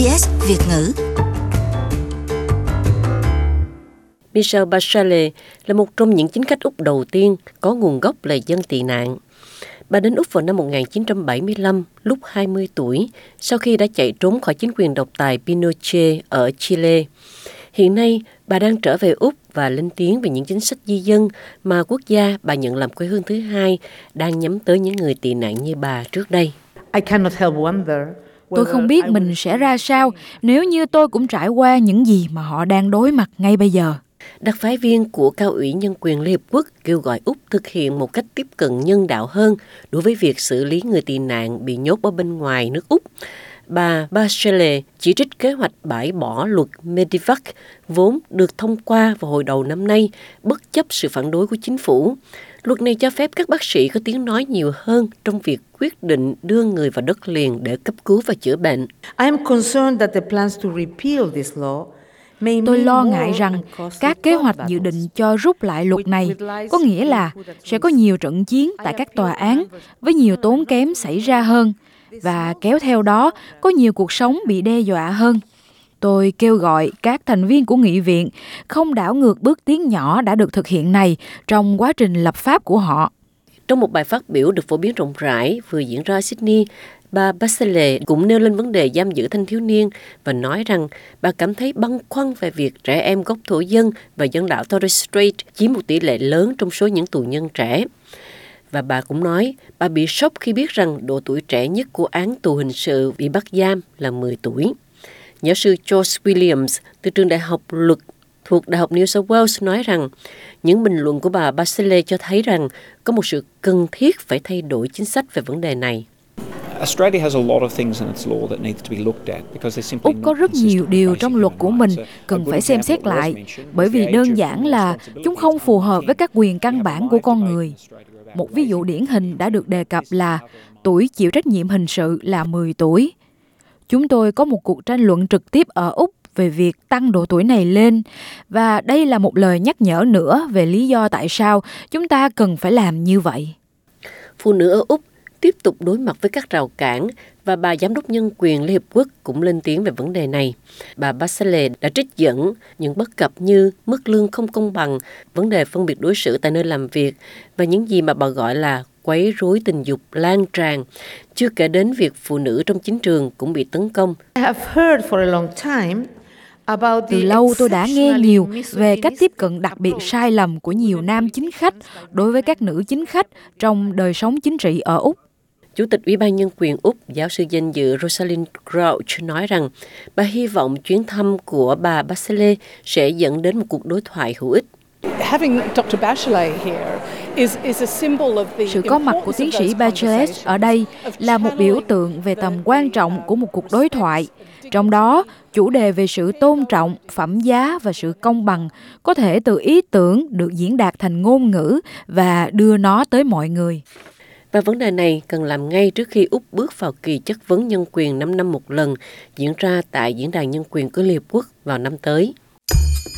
SBS Việt ngữ. Michelle Bachelet là một trong những chính khách Úc đầu tiên có nguồn gốc là dân tị nạn. Bà đến Úc vào năm 1975, lúc 20 tuổi, sau khi đã chạy trốn khỏi chính quyền độc tài Pinochet ở Chile. Hiện nay, bà đang trở về Úc và lên tiếng về những chính sách di dân mà quốc gia bà nhận làm quê hương thứ hai đang nhắm tới những người tị nạn như bà trước đây. I cannot help wonder Tôi không biết mình sẽ ra sao nếu như tôi cũng trải qua những gì mà họ đang đối mặt ngay bây giờ. Đặc phái viên của Cao ủy Nhân quyền Liên Hiệp Quốc kêu gọi Úc thực hiện một cách tiếp cận nhân đạo hơn đối với việc xử lý người tị nạn bị nhốt ở bên ngoài nước Úc. Bà Bachelet chỉ trích kế hoạch bãi bỏ luật Medivac vốn được thông qua vào hồi đầu năm nay bất chấp sự phản đối của chính phủ. Luật này cho phép các bác sĩ có tiếng nói nhiều hơn trong việc quyết định đưa người vào đất liền để cấp cứu và chữa bệnh. I am concerned that the plans to repeal this law may Tôi mean lo ngại rằng các kế hoạch dự định cho rút lại luật này có nghĩa là sẽ có nhiều trận chiến tại các tòa án với nhiều tốn kém xảy ra hơn và kéo theo đó có nhiều cuộc sống bị đe dọa hơn. Tôi kêu gọi các thành viên của nghị viện không đảo ngược bước tiến nhỏ đã được thực hiện này trong quá trình lập pháp của họ. Trong một bài phát biểu được phổ biến rộng rãi vừa diễn ra ở Sydney, bà Bachelet cũng nêu lên vấn đề giam giữ thanh thiếu niên và nói rằng bà cảm thấy băn khoăn về việc trẻ em gốc thổ dân và dân đảo Torres Strait chiếm một tỷ lệ lớn trong số những tù nhân trẻ. Và bà cũng nói bà bị sốc khi biết rằng độ tuổi trẻ nhất của án tù hình sự bị bắt giam là 10 tuổi. Giáo sư George Williams từ trường đại học luật thuộc Đại học New South Wales nói rằng những bình luận của bà Bachelet cho thấy rằng có một sự cần thiết phải thay đổi chính sách về vấn đề này. Australia has a lot of things in its law that needs to be looked at because they're simply Úc có rất nhiều điều trong luật của mình cần phải xem xét lại bởi vì đơn giản là chúng không phù hợp 18. với các quyền căn bản của con người. Một ví dụ điển hình đã được đề cập là tuổi chịu trách nhiệm hình sự là 10 tuổi. Chúng tôi có một cuộc tranh luận trực tiếp ở Úc về việc tăng độ tuổi này lên và đây là một lời nhắc nhở nữa về lý do tại sao chúng ta cần phải làm như vậy. Phụ nữ ở Úc tiếp tục đối mặt với các rào cản và bà Giám đốc Nhân quyền Liên Hiệp Quốc cũng lên tiếng về vấn đề này. Bà Bachelet đã trích dẫn những bất cập như mức lương không công bằng, vấn đề phân biệt đối xử tại nơi làm việc và những gì mà bà gọi là quấy rối tình dục lan tràn, chưa kể đến việc phụ nữ trong chính trường cũng bị tấn công. I have heard for a long time about the Từ lâu tôi đã nghe nhiều về cách tiếp cận đặc biệt sai lầm của nhiều nam chính khách đối với các nữ chính khách trong đời sống chính trị ở Úc. Chủ tịch Ủy ban Nhân quyền Úc, giáo sư danh dự Rosalind Crouch nói rằng bà hy vọng chuyến thăm của bà Bachelet sẽ dẫn đến một cuộc đối thoại hữu ích. Sự có mặt của tiến sĩ Bachelet ở đây là một biểu tượng về tầm quan trọng của một cuộc đối thoại. Trong đó, chủ đề về sự tôn trọng, phẩm giá và sự công bằng có thể từ ý tưởng được diễn đạt thành ngôn ngữ và đưa nó tới mọi người. Và vấn đề này cần làm ngay trước khi Úc bước vào kỳ chất vấn nhân quyền 5 năm một lần diễn ra tại Diễn đàn Nhân quyền của Liên Hiệp Quốc vào năm tới.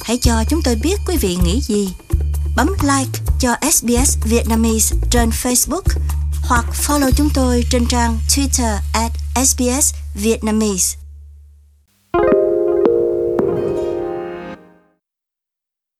Hãy cho chúng tôi biết quý vị nghĩ gì. Bấm like cho SBS Vietnamese trên Facebook hoặc follow chúng tôi trên trang Twitter at SBS Vietnamese.